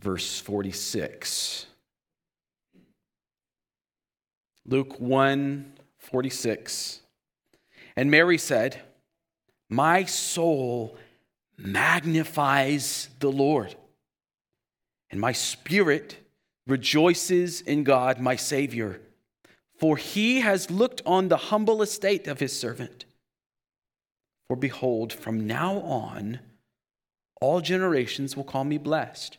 verse 46. Luke 1 46. And Mary said, My soul magnifies the Lord, and my spirit rejoices in God, my Savior, for he has looked on the humble estate of his servant. For behold, from now on, all generations will call me blessed.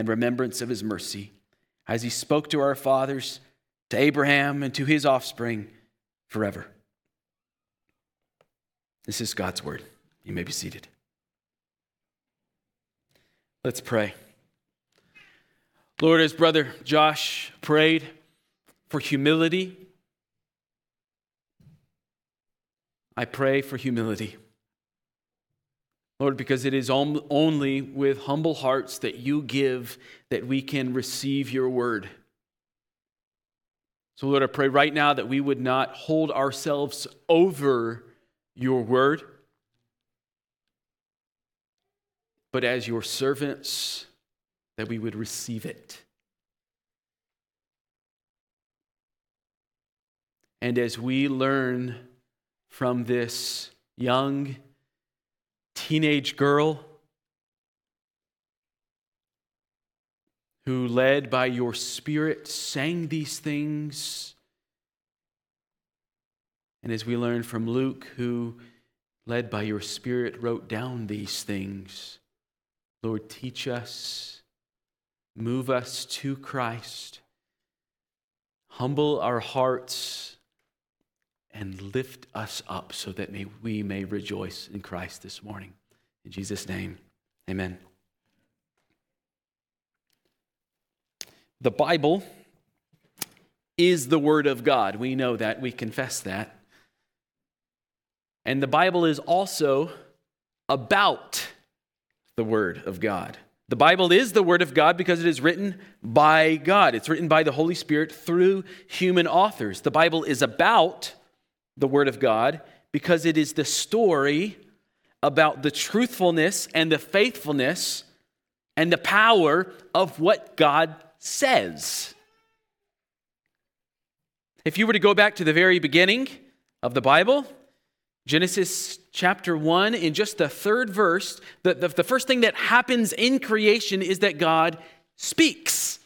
in remembrance of his mercy, as he spoke to our fathers, to Abraham, and to his offspring forever. This is God's word. You may be seated. Let's pray. Lord, as Brother Josh prayed for humility, I pray for humility. Lord, because it is only with humble hearts that you give that we can receive your word. So, Lord, I pray right now that we would not hold ourselves over your word, but as your servants, that we would receive it. And as we learn from this young, teenage girl who, led by your Spirit, sang these things. And as we learn from Luke, who, led by your Spirit, wrote down these things, Lord, teach us, move us to Christ, humble our hearts and lift us up so that may, we may rejoice in Christ this morning. In Jesus' name, amen. The Bible is the Word of God. We know that, we confess that. And the Bible is also about the Word of God. The Bible is the Word of God because it is written by God. It's written by the Holy Spirit through human authors. The Bible is about the Word of God because it is the story about the truthfulness and the faithfulness and the power of what God says. If you were to go back to the very beginning of the Bible, Genesis chapter 1, in just the third verse, the, the, the, first thing that happens in creation is that God speaks.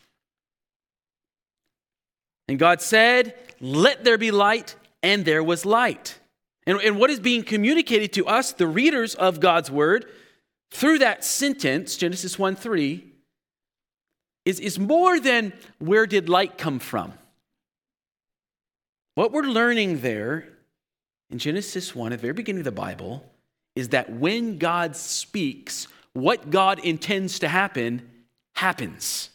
And God said, Let there be light, and there was light. And, and what is being communicated to us, the readers of God's word, through that sentence, Genesis 1 3, is, is more than where did light come from? What we're learning there in Genesis 1, at the very beginning of the Bible, is that when God speaks, what God intends to happen happens.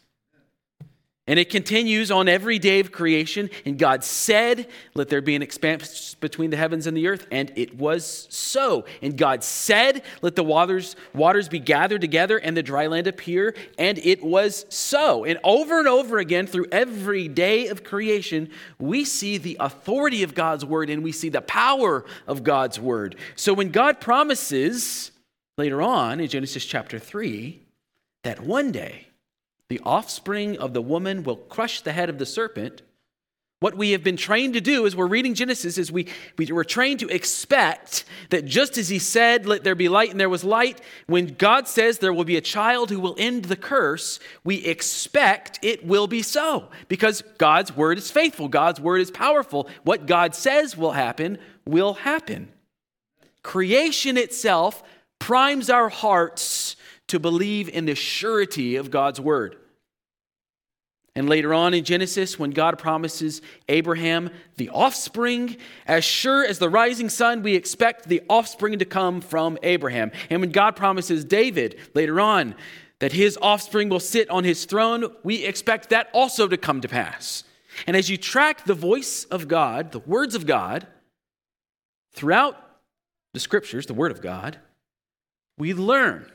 And it continues on every day of creation. And God said, Let there be an expanse between the heavens and the earth. And it was so. And God said, Let the waters, waters be gathered together and the dry land appear. And it was so. And over and over again, through every day of creation, we see the authority of God's word and we see the power of God's word. So when God promises later on in Genesis chapter 3 that one day, the offspring of the woman will crush the head of the serpent. What we have been trained to do as we're reading Genesis is we, we were trained to expect that just as he said, Let there be light, and there was light, when God says there will be a child who will end the curse, we expect it will be so because God's word is faithful, God's word is powerful. What God says will happen will happen. Creation itself primes our hearts to believe in the surety of God's word. And later on in Genesis, when God promises Abraham the offspring, as sure as the rising sun, we expect the offspring to come from Abraham. And when God promises David later on that his offspring will sit on his throne, we expect that also to come to pass. And as you track the voice of God, the words of God, throughout the scriptures, the word of God, we learn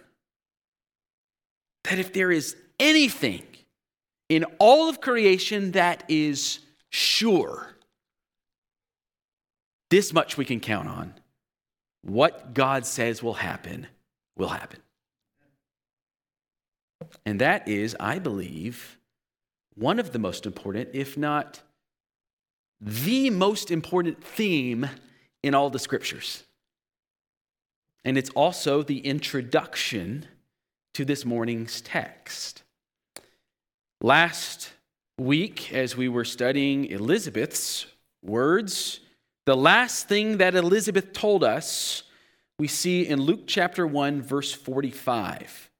that if there is anything in all of creation that is sure, this much we can count on. What God says will happen, will happen. And that is, I believe, one of the most important, if not the most important theme in all the scriptures. And it's also the introduction to this morning's text. Last week, as we were studying Elizabeth's words, the last thing that Elizabeth told us, we see in Luke chapter 1, verse 45.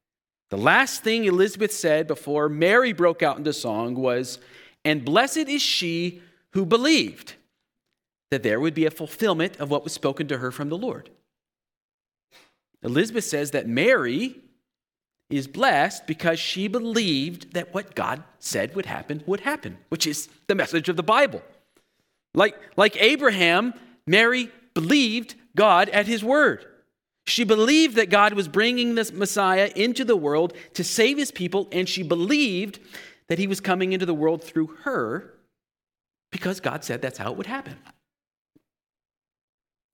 The last thing Elizabeth said before Mary broke out into song was, And blessed is she who believed that there would be a fulfillment of what was spoken to her from the Lord. Elizabeth says that Mary is blessed because she believed that what God said would happen would happen, which is the message of the Bible. Like, like Abraham, Mary believed God at his word. She believed that God was bringing this Messiah into the world to save his people, and she believed that he was coming into the world through her because God said that's how it would happen.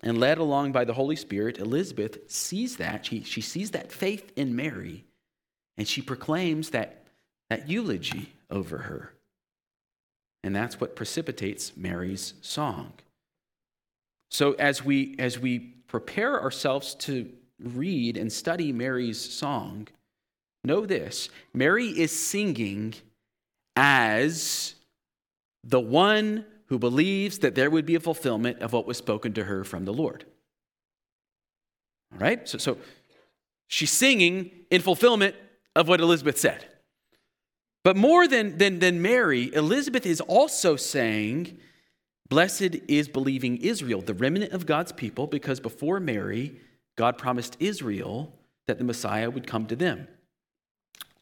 And led along by the Holy Spirit, Elizabeth sees that. She, she sees that faith in Mary, and she proclaims that, that eulogy over her. And that's what precipitates Mary's song. So as we, as we prepare ourselves to read and study Mary's song, know this Mary is singing as the one who believes that there would be a fulfillment of what was spoken to her from the Lord. All right? So, so she's singing in fulfillment of what Elizabeth said. But more than, than, than Mary, Elizabeth is also saying, Blessed is believing Israel, the remnant of God's people, because before Mary, God promised Israel that the Messiah would come to them.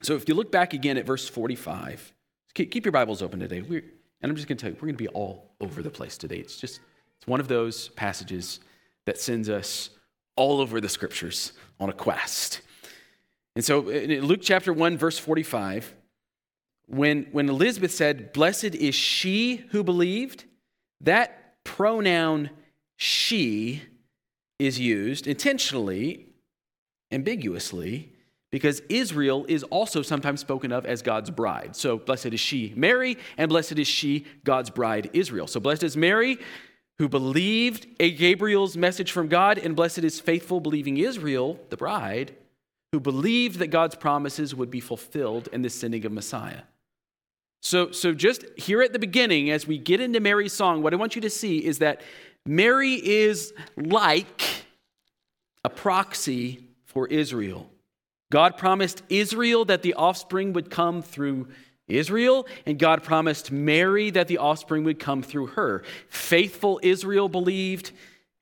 So if you look back again at verse 45, keep your Bibles open today. We're, and I'm just going to tell you, we're going to be all over the place today. It's just, it's one of those passages that sends us all over the scriptures on a quest. And so uh, in Luke chapter 1, verse 45, when, when Elizabeth said, Blessed is she who believed, that pronoun she is used intentionally, ambiguously, because Israel is also sometimes spoken of as God's bride. So blessed is she, Mary, and blessed is she, God's bride, Israel. So blessed is Mary, who believed a Gabriel's message from God, and blessed is faithful, believing Israel, the bride, who believed that God's promises would be fulfilled in the sending of Messiah. So, so just here at the beginning, as we get into Mary's song, what I want you to see is that Mary is like a proxy for Israel. God promised Israel that the offspring would come through Israel, and God promised Mary that the offspring would come through her. Faithful Israel believed,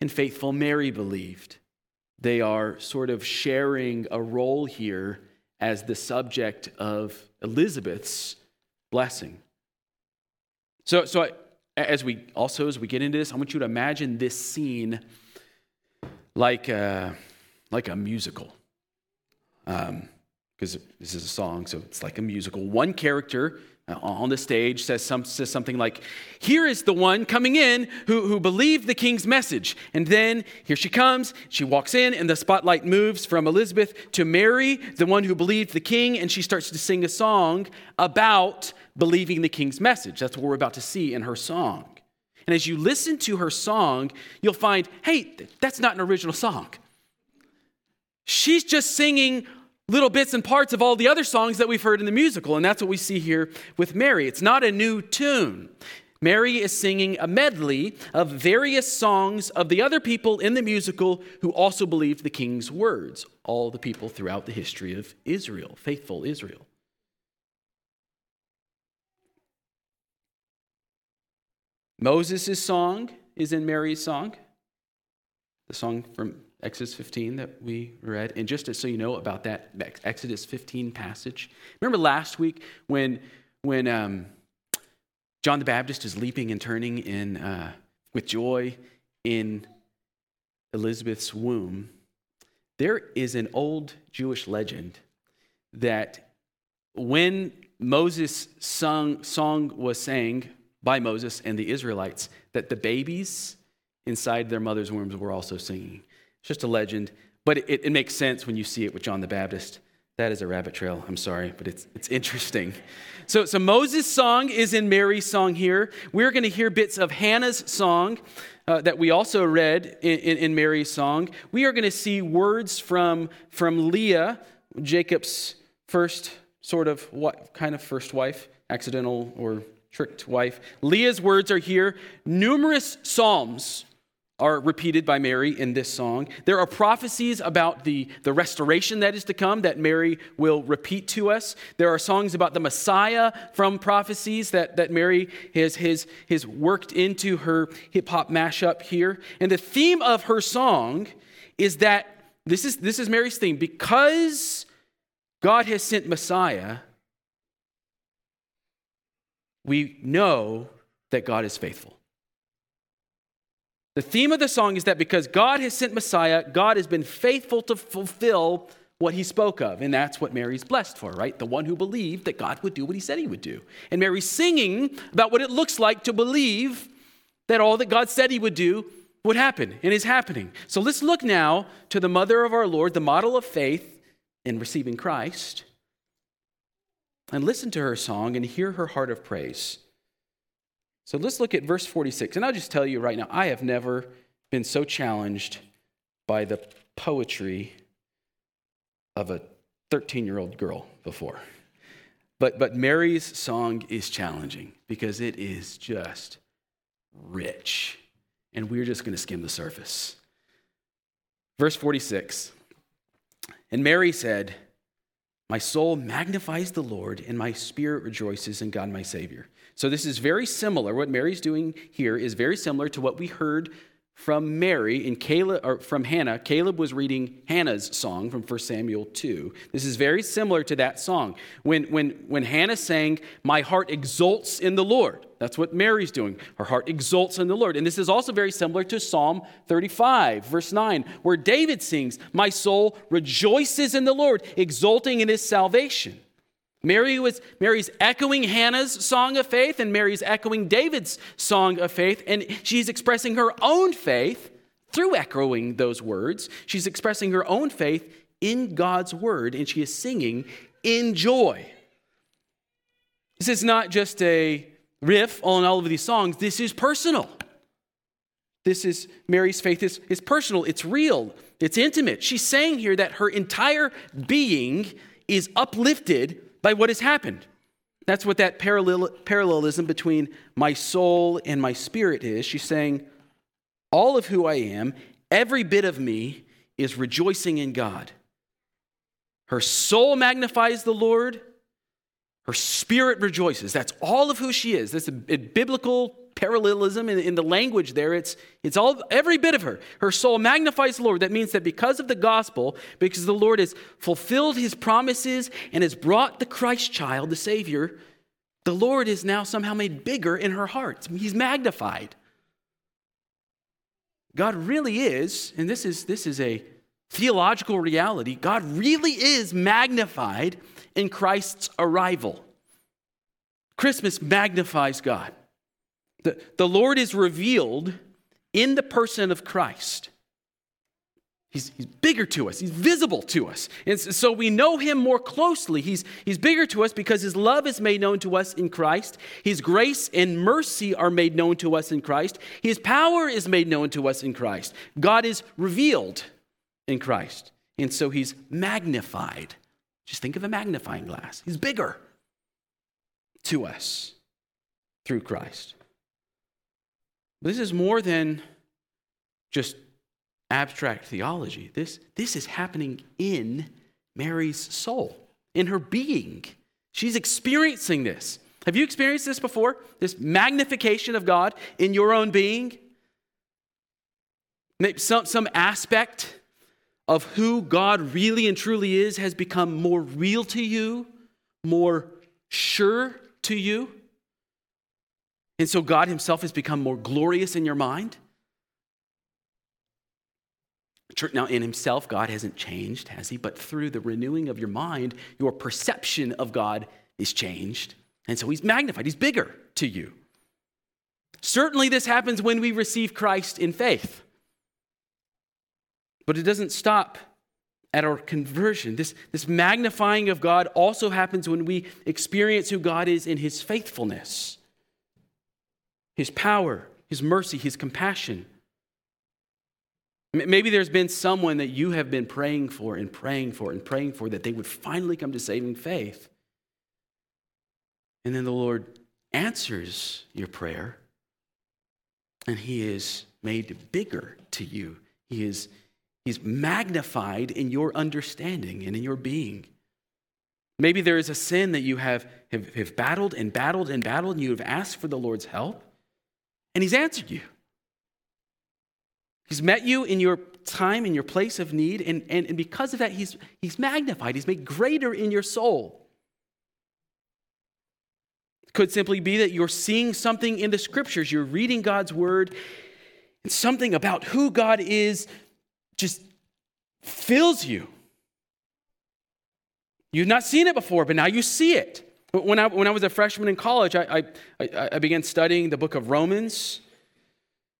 and faithful Mary believed. They are sort of sharing a role here as the subject of Elizabeth's blessing. So, so I, as we also as we get into this, I want you to imagine this scene like a, like a musical. Because um, this is a song, so it's like a musical. One character uh, Uh, on the stage says, some, says something like, Here is the one coming in who, who believed the king's message. And then here she comes, she walks in, and the spotlight moves from Elizabeth to Mary, the one who believed the king, and she starts to sing a song about believing the king's message. That's what we're about to see in her song. And as you listen to her song, you'll find, hey, that's not an original song. She's just singing little bits and parts of all the other songs that we've heard in the musical. And that's what we see here with Mary. It's not a new tune. Mary is singing a medley of various songs of the other people in the musical who also believed the king's words, all the people throughout the history of Israel, faithful Israel. Moses' song is in Mary's song, the song from Exodus 15 that we read. And just so you know about that Exodus 15 passage, remember last week when, when um, John the Baptist is leaping and turning in, uh, with joy in Elizabeth's womb? There is an old Jewish legend that when Moses' sung, song was sang by Moses and the Israelites, that the babies inside their mother's wombs were also singing. It's just a legend, but it, it makes sense when you see it with John the Baptist. That is a rabbit trail. I'm sorry, but it's, it's interesting. So, so Moses' song is in Mary's song here. We're going to hear bits of Hannah's song uh, that we also read in, in, in Mary's song. We are going to see words from, from Leah, Jacob's first sort of what kind of first wife, accidental or tricked wife. Leah's words are here. Numerous psalms are repeated by Mary in this song. There are prophecies about the, the restoration that is to come that Mary will repeat to us. There are songs about the Messiah from prophecies that, that Mary has, has, has worked into her hip hop mashup here. And the theme of her song is that this is, this is Mary's theme because God has sent Messiah, we know that God is faithful. The theme of the song is that because God has sent Messiah, God has been faithful to fulfill what he spoke of. And that's what Mary's blessed for, right? The one who believed that God would do what he said he would do. And Mary's singing about what it looks like to believe that all that God said he would do would happen and is happening. So let's look now to the mother of our Lord, the model of faith, in receiving Christ and listen to her song and hear her heart of praise. So let's look at verse 46. And I'll just tell you right now, I have never been so challenged by the poetry of a 13 year old girl before. But, but Mary's song is challenging because it is just rich. And we're just going to skim the surface. Verse 46 and Mary said, My soul magnifies the Lord, and my spirit rejoices in God my Savior. So this is very similar. What Mary's doing here is very similar to what we heard from Mary in Caleb or from Hannah. Caleb was reading Hannah's song from 1 Samuel 2. This is very similar to that song. When, when, when Hannah sang, My heart exults in the Lord. That's what Mary's doing. Her heart exults in the Lord. And this is also very similar to Psalm 35, verse 9, where David sings, My soul rejoices in the Lord, exulting in his salvation. Mary was Mary's echoing Hannah's song of faith, and Mary's echoing David's song of faith, and she's expressing her own faith through echoing those words. She's expressing her own faith in God's word, and she is singing in joy. This is not just a riff on all of these songs, this is personal. This is Mary's faith is, is personal, it's real, it's intimate. She's saying here that her entire being is uplifted by what has happened. That's what that parallel, parallelism between my soul and my spirit is. She's saying, All of who I am, every bit of me, is rejoicing in God. Her soul magnifies the Lord, her spirit rejoices. That's all of who she is. That's a, a biblical parallelism in, in, the language there. It's, it's all every bit of her. Her soul magnifies the Lord. That means that because of the gospel, because the Lord has fulfilled his promises and has brought the Christ child, the Savior, the Lord is now somehow made bigger in her heart. He's magnified. God really is, and this is, this is a theological reality, God really is magnified in Christ's arrival. Christmas magnifies God. The, the Lord is revealed in the person of Christ. He's, he's bigger to us. He's visible to us. And so we know him more closely. He's, he's bigger to us because his love is made known to us in Christ. His grace and mercy are made known to us in Christ. His power is made known to us in Christ. God is revealed in Christ. And so he's magnified. Just think of a magnifying glass. He's bigger to us through Christ. This is more than just abstract theology. This, this is happening in Mary's soul, in her being. She's experiencing this. Have you experienced this before? This magnification of God in your own being? Maybe some, some aspect of who God really and truly is has become more real to you, more sure to you. And so God Himself has become more glorious in your mind. Now, in Himself, God hasn't changed, has He? But through the renewing of your mind, your perception of God is changed. And so He's magnified, He's bigger to you. Certainly, this happens when we receive Christ in faith. But it doesn't stop at our conversion. This, this magnifying of God also happens when we experience who God is in His faithfulness, His power, His mercy, His compassion. Maybe there's been someone that you have been praying for and praying for and praying for that they would finally come to saving faith. And then the Lord answers your prayer, and He is made bigger to you. He is He's magnified in your understanding and in your being. Maybe there is a sin that you have, have, have battled and battled and battled, and you have asked for the Lord's help, and He's answered you. He's met you in your time, in your place of need, and, and, and because of that, he's, he's magnified. He's made greater in your soul. It could simply be that you're seeing something in the scriptures, you're reading God's word, and something about who God is just fills you. You've not seen it before, but now you see it. When I, when I was a freshman in college, I, I, I began studying the book of Romans,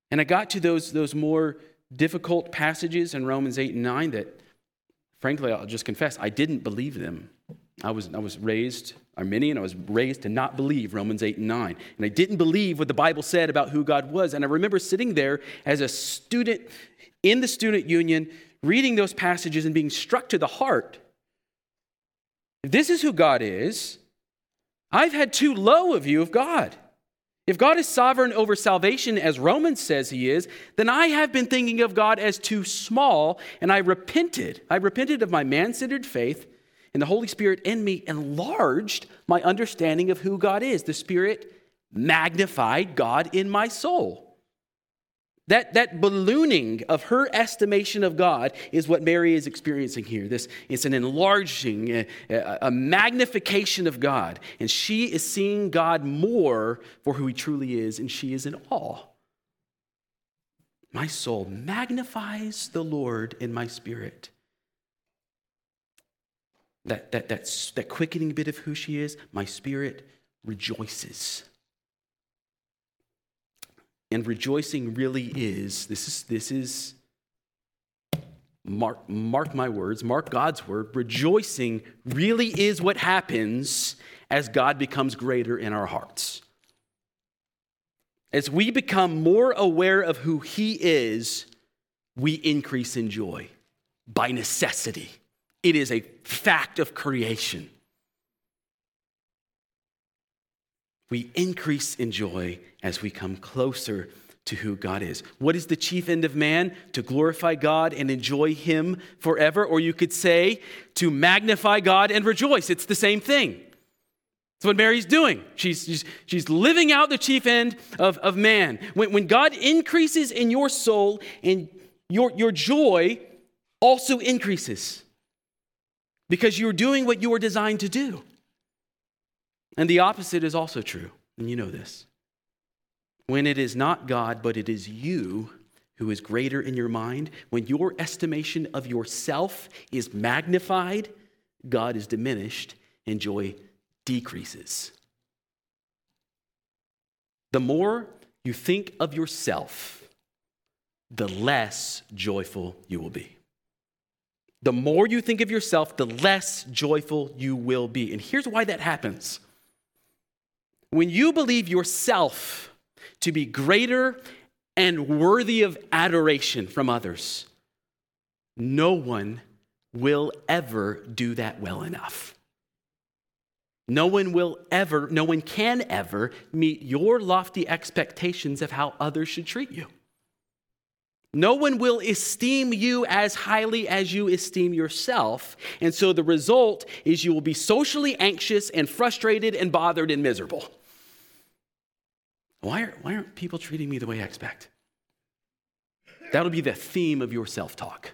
and I got to those, those more difficult passages in Romans 8 and 9 that, frankly, I'll just confess, I didn't believe them. I was, I was raised Arminian. I was raised to not believe Romans 8 and 9. And I didn't believe what the Bible said about who God was. And I remember sitting there as a student in the student union, reading those passages and being struck to the heart. If this is who God is, I've had too low a view of God. If God is sovereign over salvation, as Romans says he is, then I have been thinking of God as too small, and I repented. I repented of my man centered faith, and the Holy Spirit in me enlarged my understanding of who God is. The Spirit magnified God in my soul. That, that ballooning of her estimation of God is what Mary is experiencing here. This, it's an enlarging, a, a, magnification of God. And she is seeing God more for who he truly is, and she is in awe. My soul magnifies the Lord in my spirit. That, that, that, that quickening bit of who she is, my spirit rejoices. And rejoicing really is this is this is mark mark my words, mark God's word. Rejoicing really is what happens as God becomes greater in our hearts. As we become more aware of who he is, we increase in joy by necessity. It is a fact of creation. We increase in joy as we come closer to who God is. What is the chief end of man? To glorify God and enjoy Him forever. Or you could say, to magnify God and rejoice. It's the same thing. That's what Mary's doing. She's, she's, she's living out the chief end of, of man. When, when God increases in your soul and your, your joy also increases because you're doing what you were designed to do. And the opposite is also true, and you know this. When it is not God, but it is you who is greater in your mind, when your estimation of yourself is magnified, God is diminished and joy decreases. The more you think of yourself, the less joyful you will be. The more you think of yourself, the less joyful you will be. And here's why that happens when you believe yourself to be greater and worthy of adoration from others, no one will ever do that well enough. No one will ever, no one can ever meet your lofty expectations of how others should treat you. No one will esteem you as highly as you esteem yourself. And so the result is you will be socially anxious and frustrated and bothered and miserable. Why, are, why aren't people treating me the way I expect? That'll be the theme of your self talk.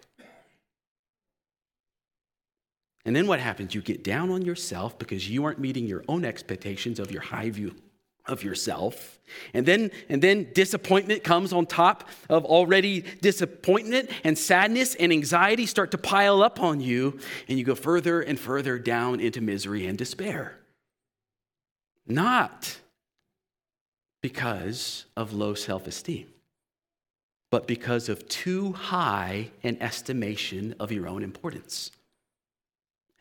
And then what happens? You get down on yourself because you aren't meeting your own expectations of your high view of yourself. And then and then disappointment comes on top of already disappointment and sadness and anxiety start to pile up on you and you go further and further down into misery and despair. Not because of low self-esteem, but because of too high an estimation of your own importance.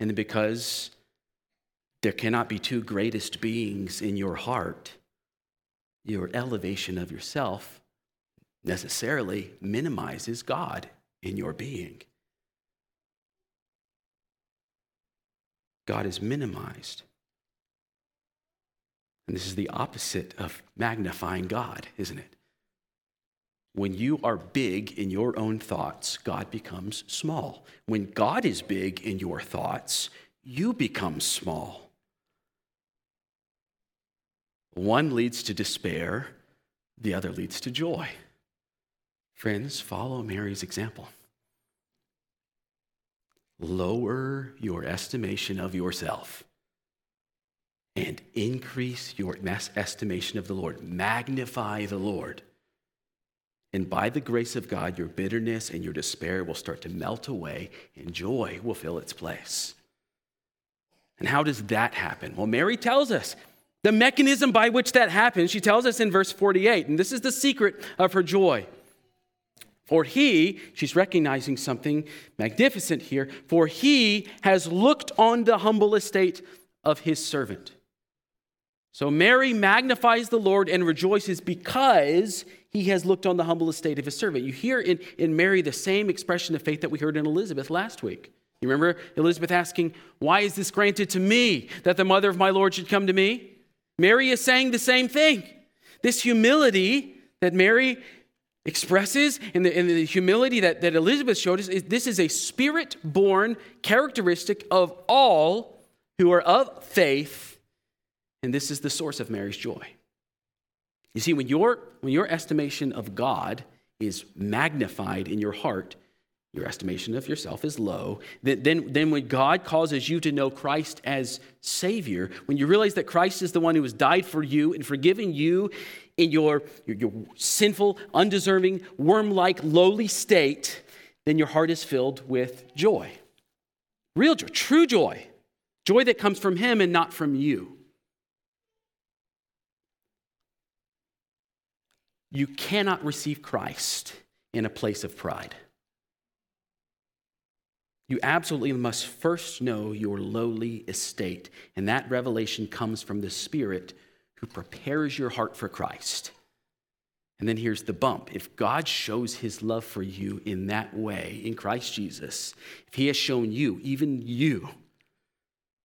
And because there cannot be two greatest beings in your heart. Your elevation of yourself necessarily minimizes God in your being. God is minimized. And this is the opposite of magnifying God, isn't it? When you are big in your own thoughts, God becomes small. When God is big in your thoughts, you become small. One leads to despair, the other leads to joy. Friends, follow Mary's example. Lower your estimation of yourself and increase your estimation of the Lord. Magnify the Lord. And by the grace of God, your bitterness and your despair will start to melt away and joy will fill its place. And how does that happen? Well, Mary tells us the mechanism by which that happens, she tells us in verse 48, and this is the secret of her joy. For he, she's recognizing something magnificent here, for he has looked on the humble estate of his servant. So Mary magnifies the Lord and rejoices because he has looked on the humble estate of his servant. You hear in, in Mary the same expression of faith that we heard in Elizabeth last week. You remember Elizabeth asking, Why is this granted to me that the mother of my Lord should come to me? Mary is saying the same thing. This humility that Mary expresses and the, and the humility that, that Elizabeth showed us, is, this is a spirit born characteristic of all who are of faith, and this is the source of Mary's joy. You see, when your, when your estimation of God is magnified in your heart, your estimation of yourself is low, then, then when God causes you to know Christ as Savior, when you realize that Christ is the one who has died for you and forgiven you in your, your, your sinful, undeserving, worm like, lowly state, then your heart is filled with joy. Real joy, true joy. Joy that comes from Him and not from you. You cannot receive Christ in a place of pride you absolutely must first know your lowly estate. And that revelation comes from the Spirit who prepares your heart for Christ. And then here's the bump. If God shows his love for you in that way, in Christ Jesus, if he has shown you, even you,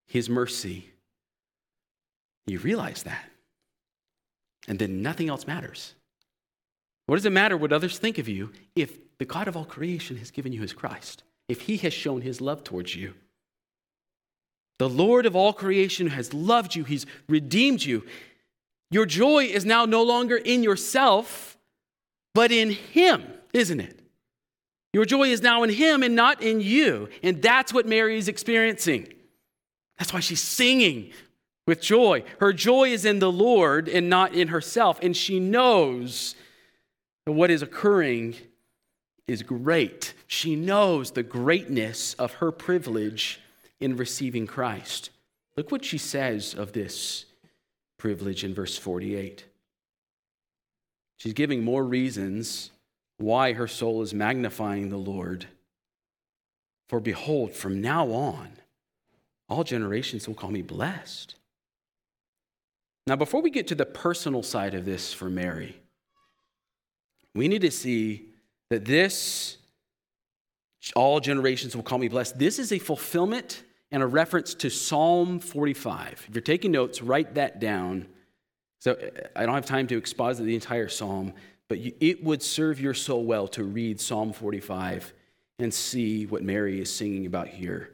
his mercy, you realize that. And then nothing else matters. What does it matter what others think of you if the God of all creation has given you his Christ? if he has shown his love towards you. The Lord of all creation has loved you, he's redeemed you. Your joy is now no longer in yourself, but in him, isn't it? Your joy is now in him and not in you. And that's what Mary is experiencing. That's why she's singing with joy. Her joy is in the Lord and not in herself. And she knows that what is occurring is great. She knows the greatness of her privilege in receiving Christ. Look what she says of this privilege in verse 48. She's giving more reasons why her soul is magnifying the Lord. For behold, from now on, all generations will call me blessed. Now, before we get to the personal side of this for Mary, we need to see that this, all generations will call me blessed, this is a fulfillment and a reference to Psalm 45. If you're taking notes, write that down. So I don't have time to exposit the entire psalm, but it would serve your soul well to read Psalm 45 and see what Mary is singing about here.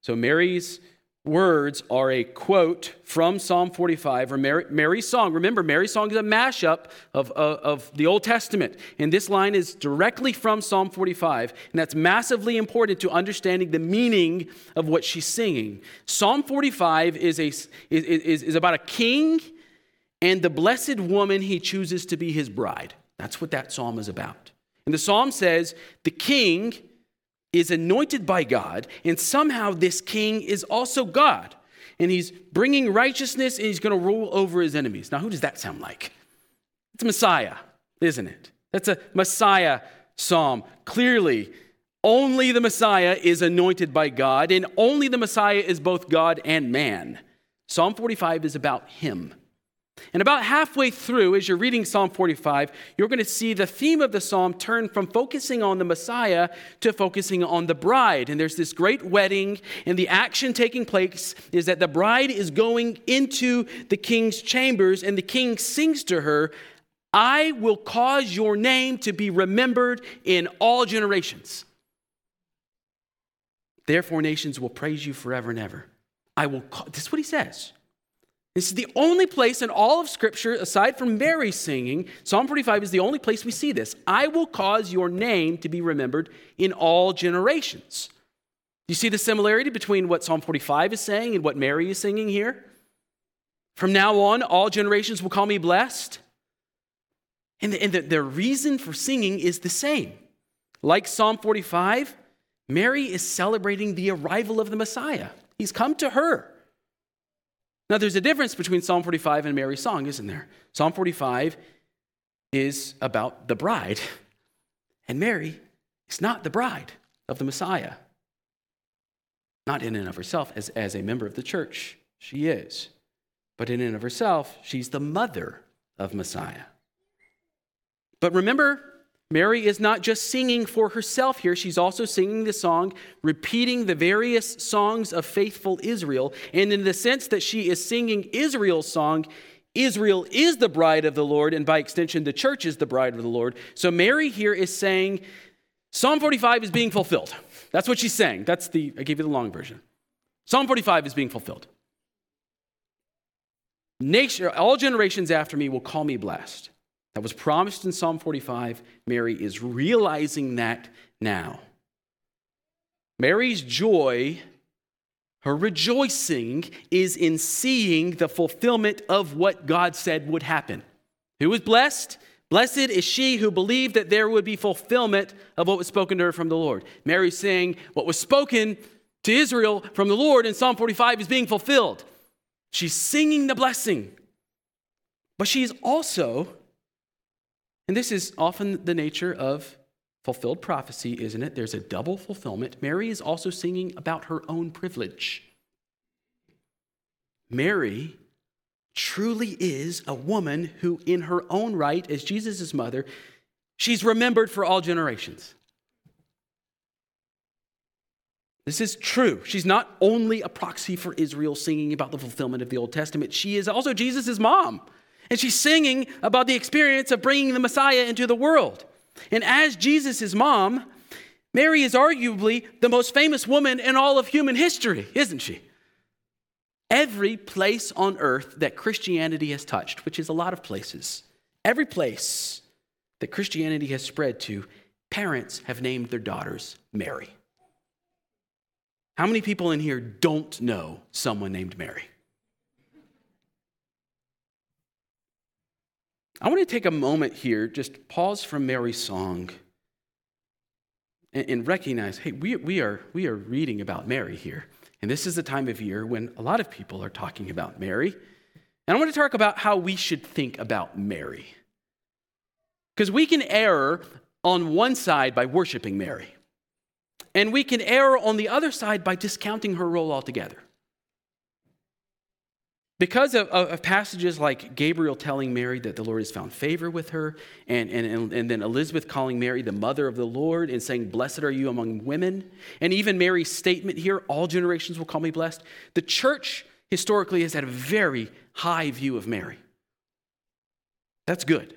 So Mary's words are a quote from Psalm 45 or Mary, Mary's song. Remember, Mary's song is a mashup of, of, of, the Old Testament. And this line is directly from Psalm 45. And that's massively important to understanding the meaning of what she's singing. Psalm 45 is, a, is, is, is about a king and the blessed woman he chooses to be his bride. That's what that psalm is about. And the psalm says the king is anointed by God, and somehow this king is also God. And he's bringing righteousness and he's going to rule over his enemies. Now, who does that sound like? It's Messiah, isn't it? That's a Messiah psalm. Clearly, only the Messiah is anointed by God, and only the Messiah is both God and man. Psalm 45 is about him. And about halfway through, as you're reading Psalm 45, you're going to see the theme of the psalm turn from focusing on the Messiah to focusing on the bride. And there's this great wedding, and the action taking place is that the bride is going into the king's chambers, and the king sings to her, I will cause your name to be remembered in all generations. Therefore, nations will praise you forever and ever. I will call, this is what he says. This is the only place in all of Scripture, aside from Mary singing, Psalm 45 is the only place we see this. I will cause your name to be remembered in all generations. Do you see the similarity between what Psalm 45 is saying and what Mary is singing here? From now on, all generations will call me blessed. And the, and the, the reason for singing is the same. Like Psalm 45, Mary is celebrating the arrival of the Messiah. He's come to her. Now, there's a difference between Psalm 45 and Mary's song, isn't there? Psalm 45 is about the bride, and Mary is not the bride of the Messiah. Not in and of herself, as, as a member of the church, she is. But in and of herself, she's the mother of Messiah. But remember, Mary is not just singing for herself here, she's also singing the song, repeating the various songs of faithful Israel. And in the sense that she is singing Israel's song, Israel is the bride of the Lord, and by extension, the church is the bride of the Lord. So Mary here is saying, Psalm 45 is being fulfilled. That's what she's saying. That's the, I gave you the long version. Psalm 45 is being fulfilled. Nation, all generations after me will call me blessed that was promised in Psalm 45. Mary is realizing that now. Mary's joy, her rejoicing, is in seeing the fulfillment of what God said would happen. Who was blessed? Blessed is she who believed that there would be fulfillment of what was spoken to her from the Lord. Mary saying, What was spoken to Israel from the Lord in Psalm 45 is being fulfilled. She's singing the blessing. But she's also and this is often the nature of fulfilled prophecy, isn't it? There's a double fulfillment. Mary is also singing about her own privilege. Mary truly is a woman who, in her own right, as Jesus' mother, she's remembered for all generations. This is true. She's not only a proxy for Israel singing about the fulfillment of the Old Testament, she is also Jesus' mom. And she's singing about the experience of bringing the Messiah into the world. And as Jesus' mom, Mary is arguably the most famous woman in all of human history, isn't she? Every place on earth that Christianity has touched, which is a lot of places, every place that Christianity has spread to, parents have named their daughters Mary. How many people in here don't know someone named Mary? I want to take a moment here, just pause from Mary's song and, and recognize hey, we, we, are, we are reading about Mary here. And this is a time of year when a lot of people are talking about Mary. And I want to talk about how we should think about Mary. Because we can err on one side by worshiping Mary, and we can err on the other side by discounting her role altogether. Because of, of, passages like Gabriel telling Mary that the Lord has found favor with her, and, and, and then Elizabeth calling Mary the mother of the Lord and saying, Blessed are you among women, and even Mary's statement here, all generations will call me blessed, the church historically has had a very high view of Mary. That's good.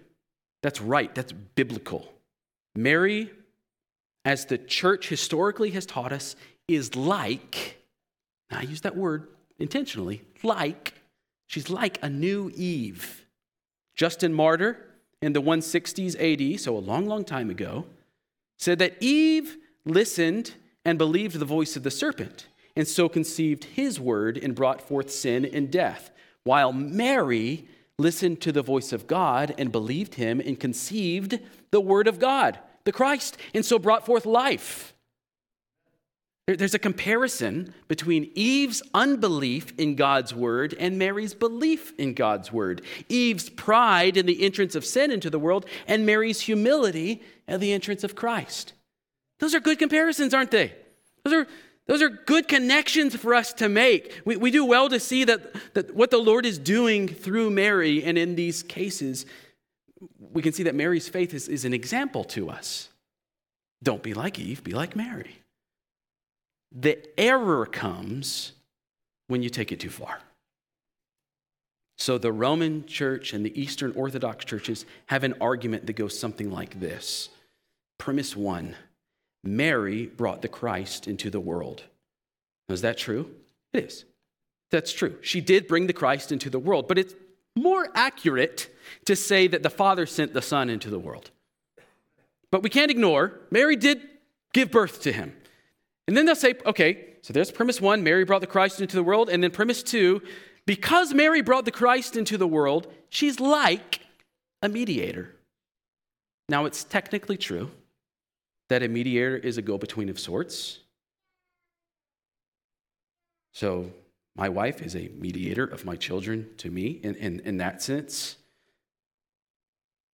That's right. That's biblical. Mary, as the church historically has taught us, is like, I use that word intentionally, like, she's like a new Eve. Justin Martyr in the 160s AD, so a long, long time ago, said that Eve listened and believed the voice of the serpent, and so conceived his word and brought forth sin and death, while Mary listened to the voice of God and believed him and conceived the word of God, the Christ, and so brought forth life. There's a comparison between Eve's unbelief in God's word and Mary's belief in God's word. Eve's pride in the entrance of sin into the world and Mary's humility at the entrance of Christ. Those are good comparisons, aren't they? Those are, those are good connections for us to make. We, we do well to see that, that what the Lord is doing through Mary, and in these cases, we can see that Mary's faith is, is an example to us. Don't be like Eve, be like Mary. The error comes when you take it too far. So the Roman church and the Eastern Orthodox churches have an argument that goes something like this Premise one Mary brought the Christ into the world. Is that true? It is. That's true. She did bring the Christ into the world, but it's more accurate to say that the Father sent the Son into the world. But we can't ignore Mary did give birth to him. And then they'll say, okay, so there's premise one Mary brought the Christ into the world. And then premise two, because Mary brought the Christ into the world, she's like a mediator. Now, it's technically true that a mediator is a go between of sorts. So, my wife is a mediator of my children to me in, in, in that sense.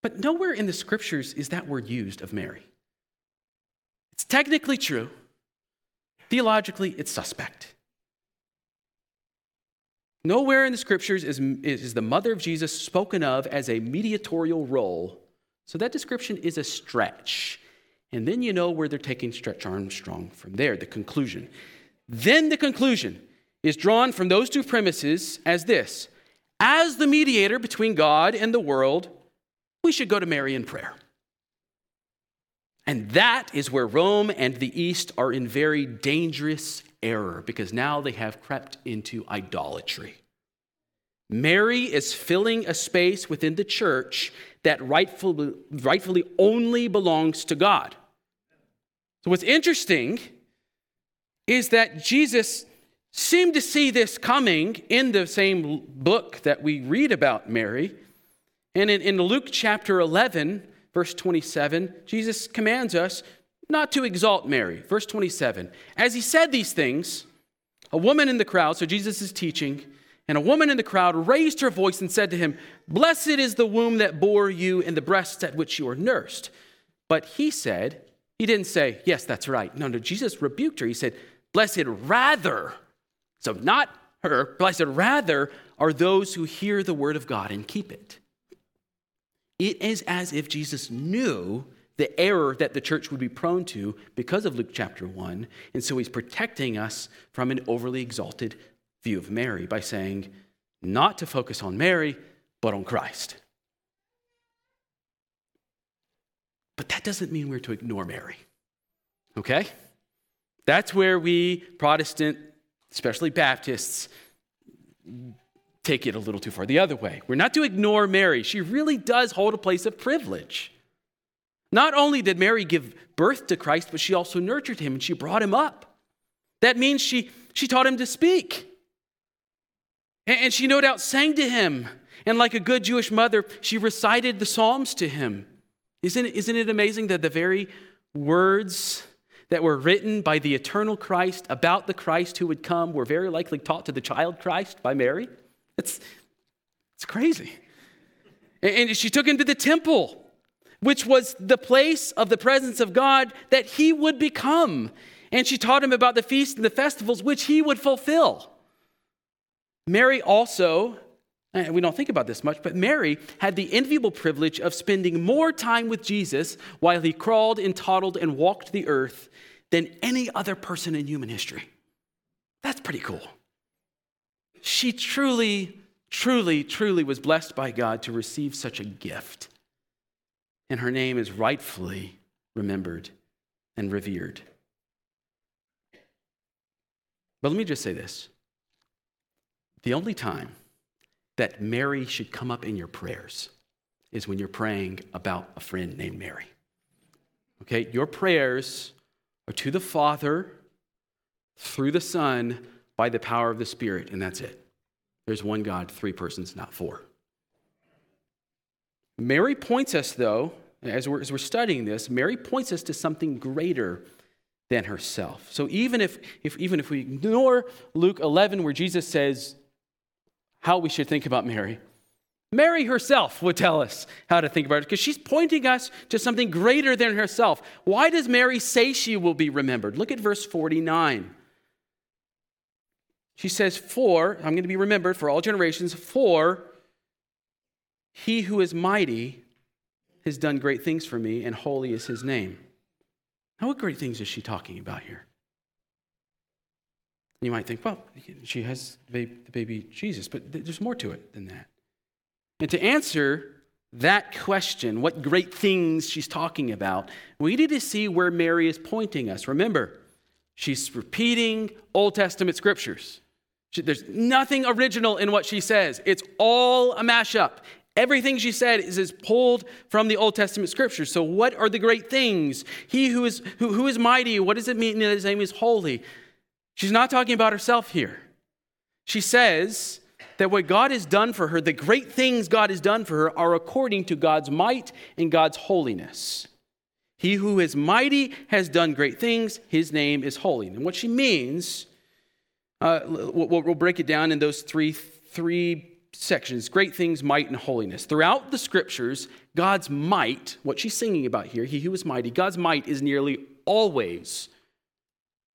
But nowhere in the scriptures is that word used of Mary. It's technically true. Theologically, it's suspect. Nowhere in the scriptures is, is the mother of Jesus spoken of as a mediatorial role. So that description is a stretch. And then you know where they're taking Stretch Armstrong from there, the conclusion. Then the conclusion is drawn from those two premises as this As the mediator between God and the world, we should go to Mary in prayer. And that is where Rome and the East are in very dangerous error because now they have crept into idolatry. Mary is filling a space within the church that rightfully, rightfully only belongs to God. So, what's interesting is that Jesus seemed to see this coming in the same book that we read about Mary. And in, in Luke chapter 11, Verse 27, Jesus commands us not to exalt Mary. Verse 27, as he said these things, a woman in the crowd, so Jesus is teaching, and a woman in the crowd raised her voice and said to him, Blessed is the womb that bore you and the breasts at which you were nursed. But he said, He didn't say, Yes, that's right. No, no, Jesus rebuked her. He said, Blessed rather, so not her, blessed rather are those who hear the word of God and keep it. It is as if Jesus knew the error that the church would be prone to because of Luke chapter 1. And so he's protecting us from an overly exalted view of Mary by saying, not to focus on Mary, but on Christ. But that doesn't mean we're to ignore Mary. Okay? That's where we Protestant, especially Baptists, take it a little too far the other way. We're not to ignore Mary. She really does hold a place of privilege. Not only did Mary give birth to Christ, but she also nurtured him and she brought him up. That means she, she taught him to speak. And, she no doubt sang to him. And like a good Jewish mother, she recited the Psalms to him. Isn't isn't it amazing that the very words that were written by the eternal Christ about the Christ who would come were very likely taught to the child Christ by Mary? It's, it's crazy. And she took him to the temple, which was the place of the presence of God that he would become. And she taught him about the feasts and the festivals which he would fulfill. Mary also, and we don't think about this much, but Mary had the enviable privilege of spending more time with Jesus while he crawled and toddled and walked the earth than any other person in human history. That's pretty cool she truly, truly, truly was blessed by God to receive such a gift. And her name is rightfully remembered and revered. But let me just say this The only time that Mary should come up in your prayers is when you're praying about a friend named Mary. Okay, your prayers are to the Father through the Son by the power of the Spirit, and that's it. There's one God, three persons, not four. Mary points us, though, as we're, as we're studying this, Mary points us to something greater than herself. So even if, if, even if we ignore Luke 11, where Jesus says how we should think about Mary, Mary herself would tell us how to think about it because she's pointing us to something greater than herself. Why does Mary say she will be remembered? Look at verse 49. She says, For, I'm going to be remembered for all generations, for he who is mighty has done great things for me, and holy is his name. Now, what great things is she talking about here? You might think, well, she has the baby Jesus, but there's more to it than that. And to answer that question, what great things she's talking about, we need to see where Mary is pointing us. Remember, she's repeating Old Testament scriptures. There's nothing original in what she says, it's all a mashup. Everything she said is, is pulled from the Old Testament scriptures. So, what are the great things? He who is, who, who is mighty, what does it mean that his name is holy? She's not talking about herself here. She says that what God has done for her, the great things God has done for her, are according to God's might and God's holiness. He who is mighty has done great things, his name is holy. And what she means, uh, we'll, we'll break it down in those three, three sections great things, might, and holiness. Throughout the scriptures, God's might, what she's singing about here, he who is mighty, God's might is nearly always,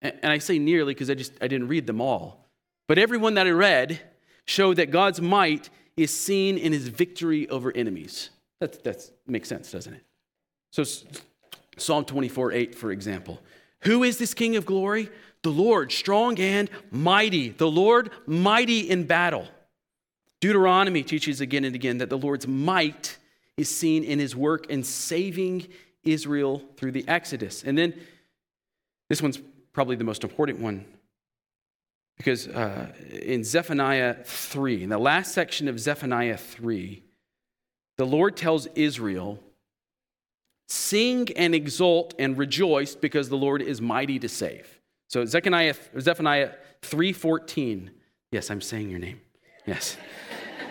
and I say nearly because I just I didn't read them all, but everyone that I read showed that God's might is seen in his victory over enemies. That that makes sense, doesn't it? So Psalm 24, 8, for example. Who is this King of glory? The Lord, strong and mighty. The Lord, mighty in battle. Deuteronomy teaches again and again that the Lord's might is seen in his work in saving Israel through the Exodus. And then this one's probably the most important one because uh, in Zephaniah 3, in the last section of Zephaniah 3, the Lord tells Israel, Sing and exult and rejoice because the Lord is mighty to save. So Zephaniah, Zephaniah 3.14. Yes, I'm saying your name. Yes.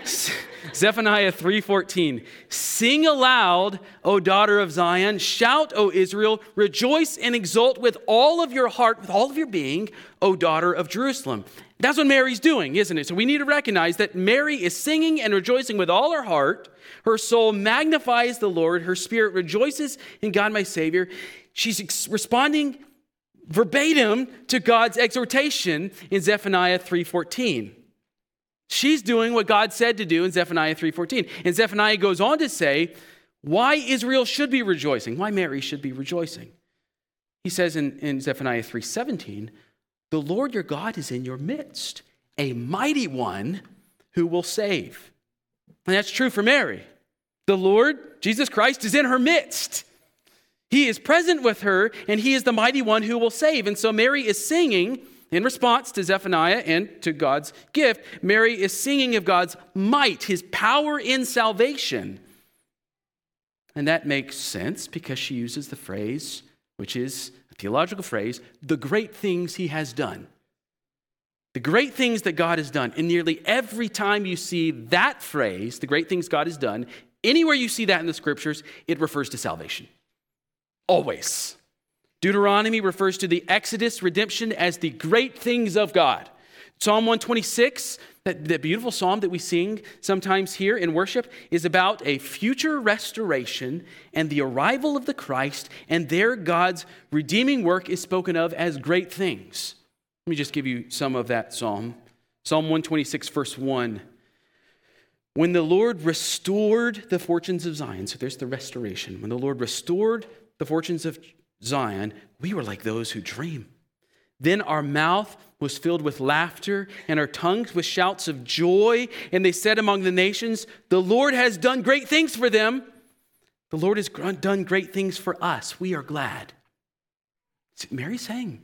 Zephaniah 3:14 Sing aloud, O daughter of Zion, shout, O Israel, rejoice and exult with all of your heart, with all of your being, O daughter of Jerusalem. That's what Mary's doing, isn't it? So we need to recognize that Mary is singing and rejoicing with all her heart. Her soul magnifies the Lord, her spirit rejoices in God my Savior. She's responding verbatim to God's exhortation in Zephaniah 3:14. She's doing what God said to do in Zephaniah 3:14. And Zephaniah goes on to say why Israel should be rejoicing, why Mary should be rejoicing. He says in, in Zephaniah 3:17, "The Lord your God is in your midst, a mighty one who will save." And that's true for Mary. The Lord, Jesus Christ, is in her midst. He is present with her, and he is the mighty one who will save. And so Mary is singing in response to Zephaniah and to God's gift, Mary is singing of God's might, his power in salvation. And that makes sense because she uses the phrase, which is a theological phrase, the great things he has done. The great things that God has done. And nearly every time you see that phrase, the great things God has done, anywhere you see that in the scriptures, it refers to salvation. Always. Deuteronomy refers to the Exodus redemption as the great things of God. Psalm 126, that, that beautiful psalm that we sing sometimes here in worship, is about a future restoration and the arrival of the Christ, and there God's redeeming work is spoken of as great things. Let me just give you some of that psalm. Psalm 126, verse 1. When the Lord restored the fortunes of Zion, so there's the restoration. When the Lord restored the fortunes of Zion, we were like those who dream. Then our mouth was filled with laughter and our tongues with shouts of joy. And they said among the nations, The Lord has done great things for them. The Lord has done great things for us. We are glad. Mary saying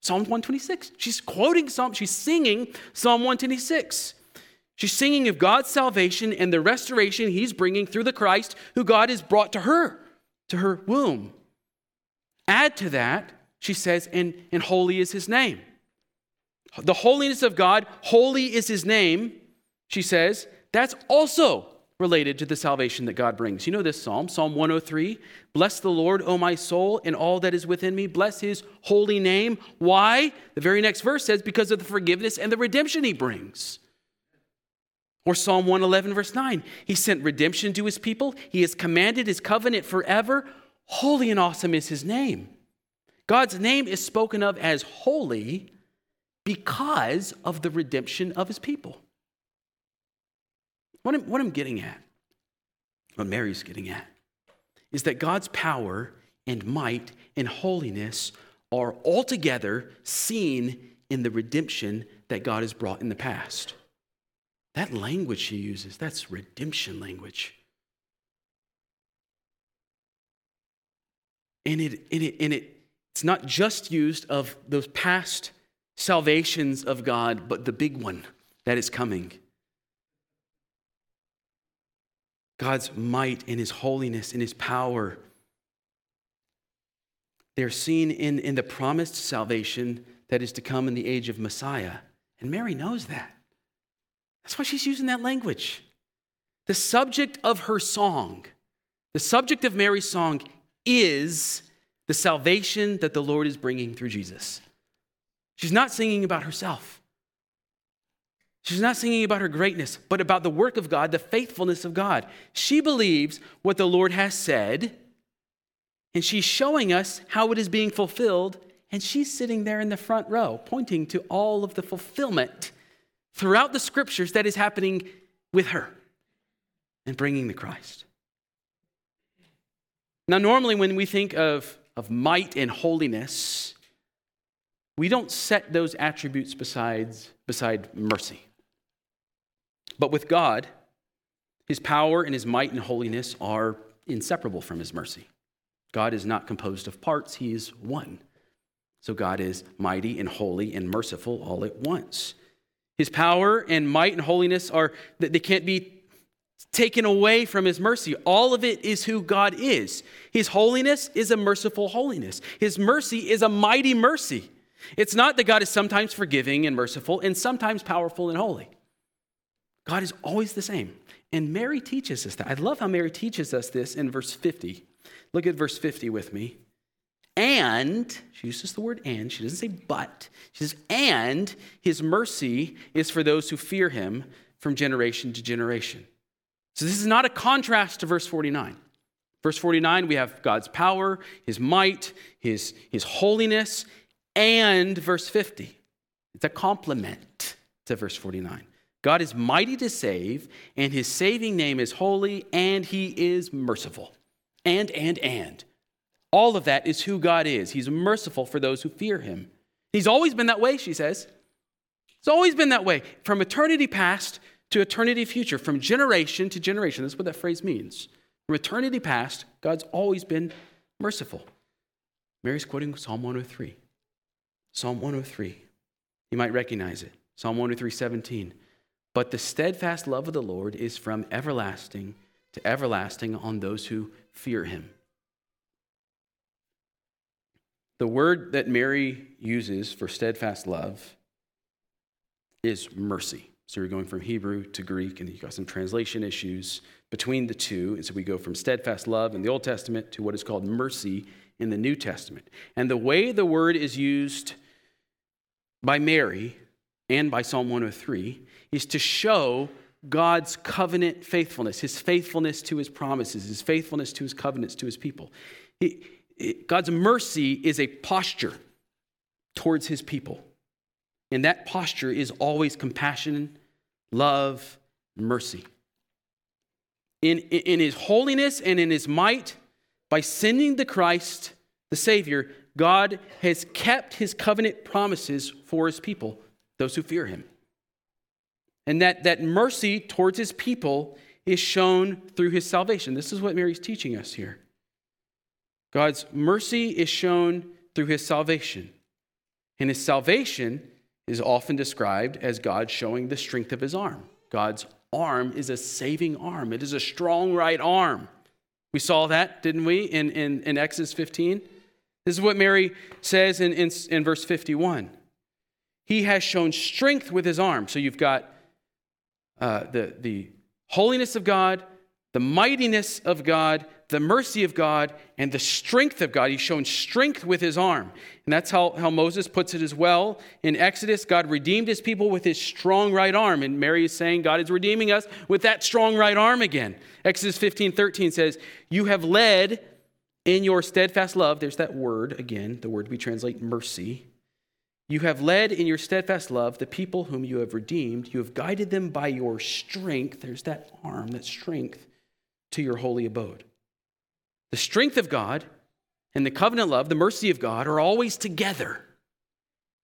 Psalm 126. She's quoting Psalm, she's singing Psalm 126. She's singing of God's salvation and the restoration he's bringing through the Christ who God has brought to her, to her womb. Add to that, she says, and, and holy is his name. The holiness of God, holy is his name, she says, that's also related to the salvation that God brings. You know this psalm, Psalm 103 Bless the Lord, O my soul, and all that is within me. Bless his holy name. Why? The very next verse says, Because of the forgiveness and the redemption he brings. Or Psalm 111, verse 9 He sent redemption to his people, he has commanded his covenant forever. Holy and awesome is his name. God's name is spoken of as holy because of the redemption of his people. What I'm, what I'm getting at, what Mary's getting at, is that God's power and might and holiness are altogether seen in the redemption that God has brought in the past. That language she uses, that's redemption language. And it, and it, and it, it's not just used of those past salvations of God, but the big one that is coming. God's might and his holiness and his power. They're seen in, in the promised salvation that is to come in the age of Messiah. And Mary knows that. That's why she's using that language. The subject of her song, the subject of Mary's song is the salvation that the Lord is bringing through Jesus. She's not singing about herself. She's not singing about her greatness, but about the work of God, the faithfulness of God. She believes what the Lord has said, and she's showing us how it is being fulfilled, and she's sitting there in the front row, pointing to all of the fulfillment throughout the scriptures that is happening with her and bringing the Christ. Now, normally when we think of, of might and holiness, we don't set those attributes besides, beside mercy. But with God, his power and his might and holiness are inseparable from his mercy. God is not composed of parts, he is one. So God is mighty and holy and merciful all at once. His power and might and holiness are that they can't be taken away from his mercy. All of it is who God is. His holiness is a merciful holiness. His mercy is a mighty mercy. It's not that God is sometimes forgiving and merciful and sometimes powerful and holy. God is always the same. And Mary teaches us that. I love how Mary teaches us this in verse 50. Look at verse 50 with me. And, she uses the word and, she doesn't say but. She says, and his mercy is for those who fear him from generation to generation. So this is not a contrast to verse 49. Verse 49, we have God's power, his might, his, his holiness, and verse 50. It's a complement to verse 49. God is mighty to save, and his saving name is holy, and he is merciful. And, and, and. All of that is who God is. He's merciful for those who fear him. He's always been that way, she says. It's always been that way. From eternity past to eternity future, from generation to generation. That's what that phrase means. From eternity past, God's always been merciful. Mary's quoting Psalm 103. Psalm 103. You might recognize it. Psalm 103, 17. But the steadfast love of the Lord is from everlasting to everlasting on those who fear him. The word that Mary uses for steadfast love is mercy. So we're going from Hebrew to Greek, and you've got some translation issues between the two. And so we go from steadfast love in the Old Testament to what is called mercy in the New Testament. And the way the word is used by Mary and by Psalm 103 is to show God's covenant faithfulness, his faithfulness to his promises, his faithfulness to his covenants to his people. He, God's mercy is a posture towards his people. And that posture is always compassion, love, mercy. In, in his holiness and in his might, by sending the Christ, the Savior, God has kept his covenant promises for his people, those who fear him. And that, that mercy towards his people is shown through his salvation. This is what Mary's teaching us here. God's mercy is shown through his salvation. And his salvation is often described as God showing the strength of his arm. God's arm is a saving arm, it is a strong right arm. We saw that, didn't we, in, in, in Exodus 15? This is what Mary says in, in, in verse 51. He has shown strength with his arm. So you've got uh, the, the holiness of God, the mightiness of God, the mercy of God, and the strength of God. He's shown strength with his arm. And that's how, how Moses puts it as well. In Exodus, God redeemed his people with his strong right arm. And Mary is saying God is redeeming us with that strong right arm again. Exodus 15 13 says, You have led in your steadfast love. There's that word again, the word we translate mercy. You have led in your steadfast love the people whom you have redeemed. You have guided them by your strength. There's that arm, that strength, to your holy abode. The strength of God and the covenant love, the mercy of God, are always together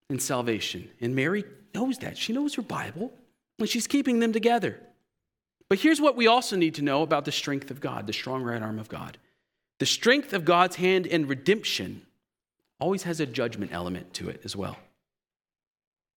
in salvation. And Mary knows that. She knows her Bible, and she's keeping them together. But here's what we also need to know about the strength of God, the strong right arm of God. The strength of God's hand in redemption always has a judgment element to it as well.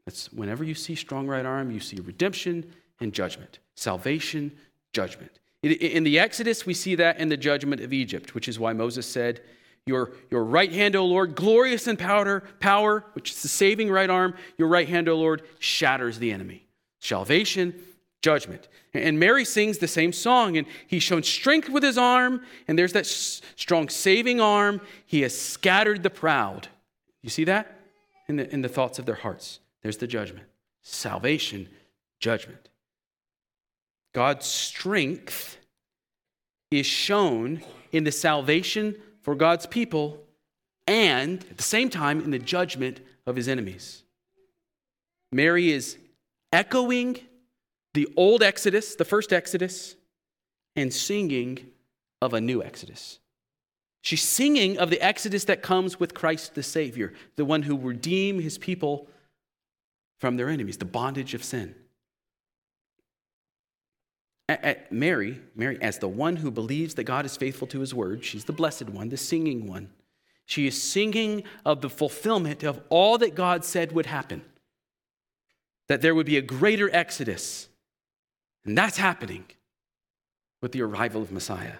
That's whenever you see strong right arm, you see redemption and judgment, salvation, judgment. In the Exodus, we see that in the judgment of Egypt, which is why Moses said, Your, your right hand, O Lord, glorious in power, power, which is the saving right arm, your right hand, O Lord, shatters the enemy. Salvation, judgment. And Mary sings the same song, and he's shown strength with his arm, and there's that strong saving arm. He has scattered the proud. You see that? In the, in the thoughts of their hearts. There's the judgment. Salvation, judgment. God's strength is shown in the salvation for God's people and at the same time in the judgment of his enemies. Mary is echoing the old Exodus, the first Exodus, and singing of a new Exodus. She's singing of the Exodus that comes with Christ the Savior, the one who redeem his people from their enemies, the bondage of sin. At Mary, Mary, as the one who believes that God is faithful to his word, she's the blessed one, the singing one. She is singing of the fulfillment of all that God said would happen, that there would be a greater exodus. And that's happening with the arrival of Messiah.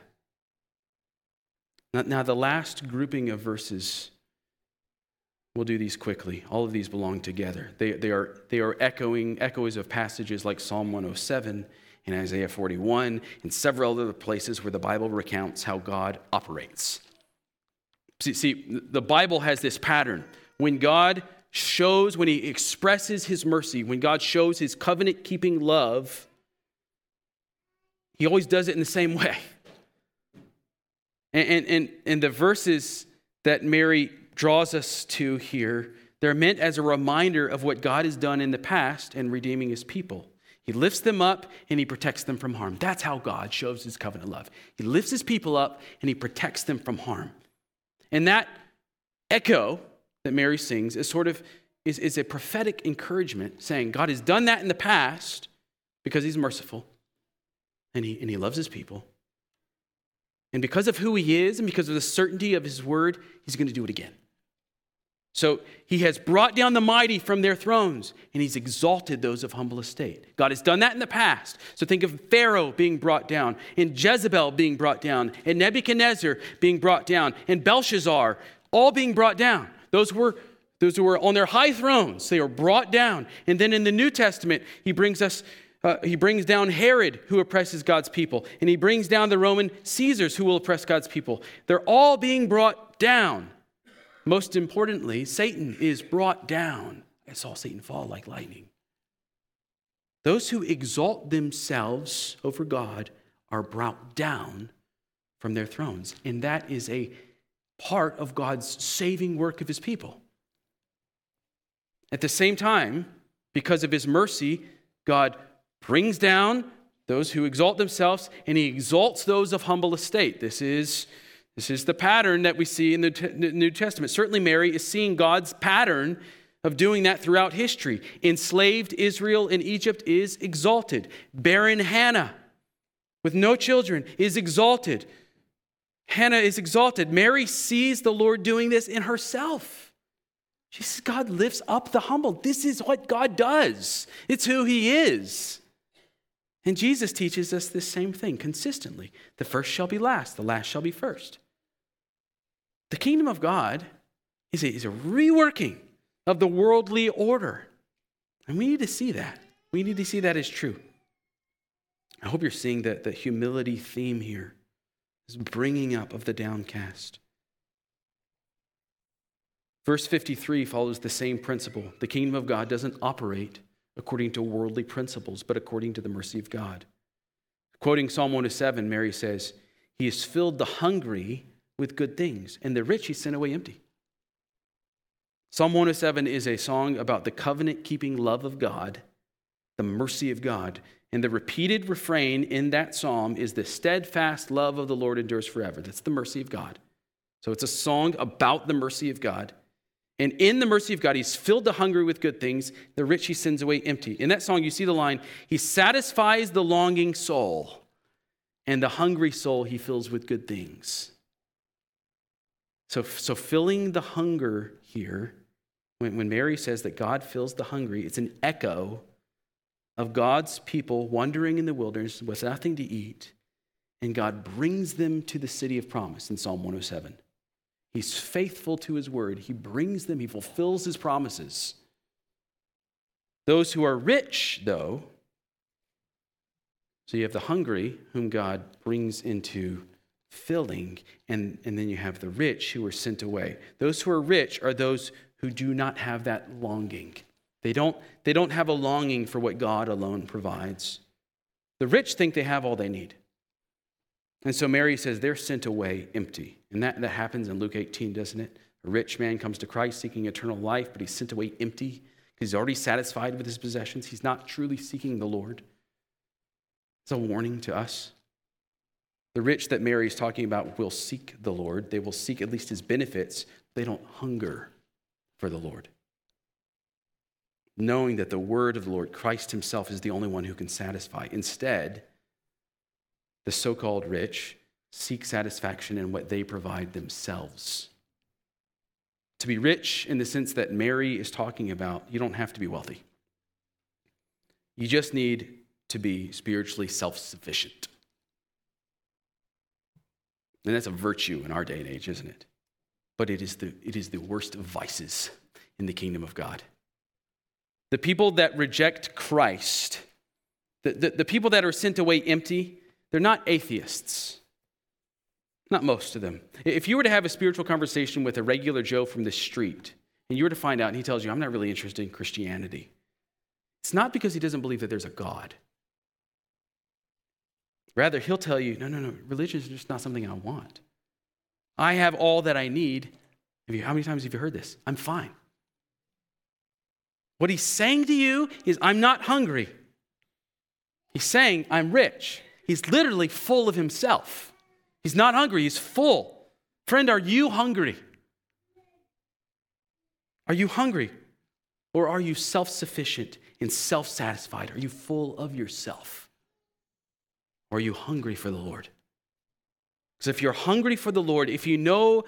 Now, now the last grouping of verses We'll do these quickly. All of these belong together. They, they, are, they are echoing echoes of passages like Psalm 107 and Isaiah 41 and several other places where the Bible recounts how God operates. See, see the Bible has this pattern. When God shows, when He expresses His mercy, when God shows His covenant keeping love, He always does it in the same way. And, and, and, and the verses that Mary draws us to here, they're meant as a reminder of what God has done in the past in redeeming his people. He lifts them up and he protects them from harm. That's how God shows his covenant love. He lifts his people up and he protects them from harm. And that echo that Mary sings is sort of is, is a prophetic encouragement saying God has done that in the past because he's merciful and he, and he loves his people. And because of who he is and because of the certainty of his word, he's going to do it again. So he has brought down the mighty from their thrones, and he's exalted those of humble estate. God has done that in the past. So think of Pharaoh being brought down, and Jezebel being brought down, and Nebuchadnezzar being brought down, and Belshazzar, all being brought down. Those were those who were on their high thrones. They were brought down. And then in the New Testament, he brings us uh, he brings down Herod, who oppresses God's people, and he brings down the Roman Caesars, who will oppress God's people. They're all being brought down. Most importantly, Satan is brought down. I saw Satan fall like lightning. Those who exalt themselves over God are brought down from their thrones. And that is a part of God's saving work of his people. At the same time, because of his mercy, God brings down those who exalt themselves and he exalts those of humble estate. This is this is the pattern that we see in the New Testament. Certainly, Mary is seeing God's pattern of doing that throughout history. Enslaved Israel in Egypt is exalted. Barren Hannah with no children is exalted. Hannah is exalted. Mary sees the Lord doing this in herself. She says, God lifts up the humble. This is what God does, it's who He is. And Jesus teaches us this same thing consistently. The first shall be last, the last shall be first. The kingdom of God is a, is a reworking of the worldly order. And we need to see that. We need to see that as true. I hope you're seeing that the humility theme here is bringing up of the downcast. Verse 53 follows the same principle. The kingdom of God doesn't operate according to worldly principles, but according to the mercy of God. Quoting Psalm 107, Mary says, He has filled the hungry with good things, and the rich He sent away empty. Psalm 107 is a song about the covenant keeping love of God, the mercy of God. And the repeated refrain in that psalm is the steadfast love of the Lord endures forever. That's the mercy of God. So it's a song about the mercy of God. And in the mercy of God, he's filled the hungry with good things, the rich he sends away empty. In that song, you see the line He satisfies the longing soul, and the hungry soul he fills with good things. So, so filling the hunger here, when, when Mary says that God fills the hungry, it's an echo of God's people wandering in the wilderness with nothing to eat, and God brings them to the city of promise in Psalm 107. He's faithful to his word. He brings them, he fulfills his promises. Those who are rich, though, so you have the hungry, whom God brings into filling, and, and then you have the rich who are sent away. Those who are rich are those who do not have that longing. They don't, they don't have a longing for what God alone provides. The rich think they have all they need. And so Mary says they're sent away empty. And that, that happens in Luke 18, doesn't it? A rich man comes to Christ seeking eternal life, but he's sent away empty because he's already satisfied with his possessions. He's not truly seeking the Lord. It's a warning to us. The rich that Mary is talking about will seek the Lord. They will seek at least his benefits. They don't hunger for the Lord. Knowing that the word of the Lord, Christ himself, is the only one who can satisfy. Instead, the so called rich seek satisfaction in what they provide themselves. To be rich, in the sense that Mary is talking about, you don't have to be wealthy. You just need to be spiritually self sufficient. And that's a virtue in our day and age, isn't it? But it is the, it is the worst of vices in the kingdom of God. The people that reject Christ, the, the, the people that are sent away empty, they're not atheists. Not most of them. If you were to have a spiritual conversation with a regular Joe from the street, and you were to find out, and he tells you, I'm not really interested in Christianity, it's not because he doesn't believe that there's a God. Rather, he'll tell you, no, no, no, religion is just not something I want. I have all that I need. How many times have you heard this? I'm fine. What he's saying to you is, I'm not hungry. He's saying, I'm rich. He's literally full of himself. He's not hungry, he's full. Friend, are you hungry? Are you hungry? Or are you self sufficient and self satisfied? Are you full of yourself? Or are you hungry for the Lord? Because if you're hungry for the Lord, if you know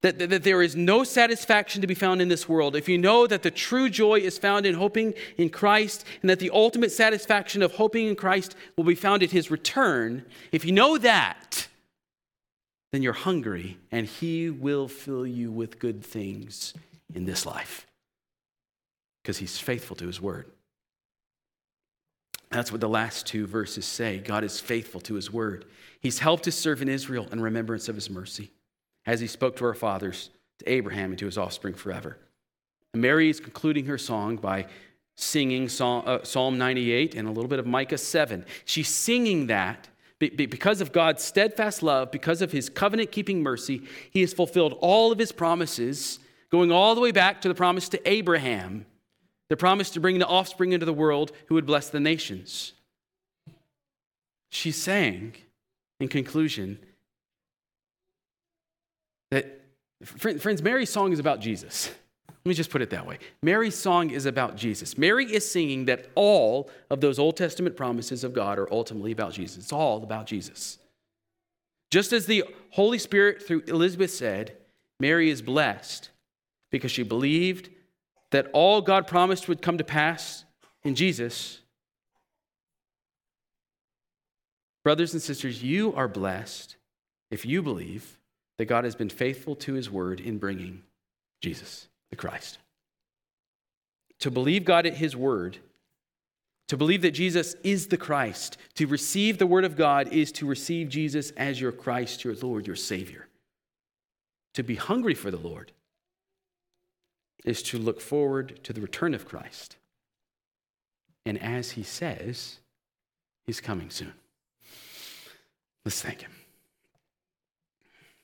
that, that, that, there is no satisfaction to be found in this world, if you know that the true joy is found in hoping in Christ, and that the ultimate satisfaction of hoping in Christ will be found at his return, if you know that, then you're hungry, and he will fill you with good things in this life because he's faithful to his word. That's what the last two verses say. God is faithful to his word. He's helped his servant Israel in remembrance of his mercy as he spoke to our fathers, to Abraham, and to his offspring forever. And Mary is concluding her song by singing Psalm, uh, Psalm 98 and a little bit of Micah 7. She's singing that because of God's steadfast love, because of his covenant keeping mercy, he has fulfilled all of his promises, going all the way back to the promise to Abraham, the promise to bring the offspring into the world who would bless the nations. She's saying, in conclusion, that, friends, Mary's song is about Jesus. Let me just put it that way. Mary's song is about Jesus. Mary is singing that all of those Old Testament promises of God are ultimately about Jesus. It's all about Jesus. Just as the Holy Spirit through Elizabeth said, Mary is blessed because she believed that all God promised would come to pass in Jesus. Brothers and sisters, you are blessed if you believe that God has been faithful to his word in bringing Jesus, the Christ. To believe God at his word, to believe that Jesus is the Christ, to receive the word of God is to receive Jesus as your Christ, your Lord, your Savior. To be hungry for the Lord is to look forward to the return of Christ. And as he says, he's coming soon. Let's thank him.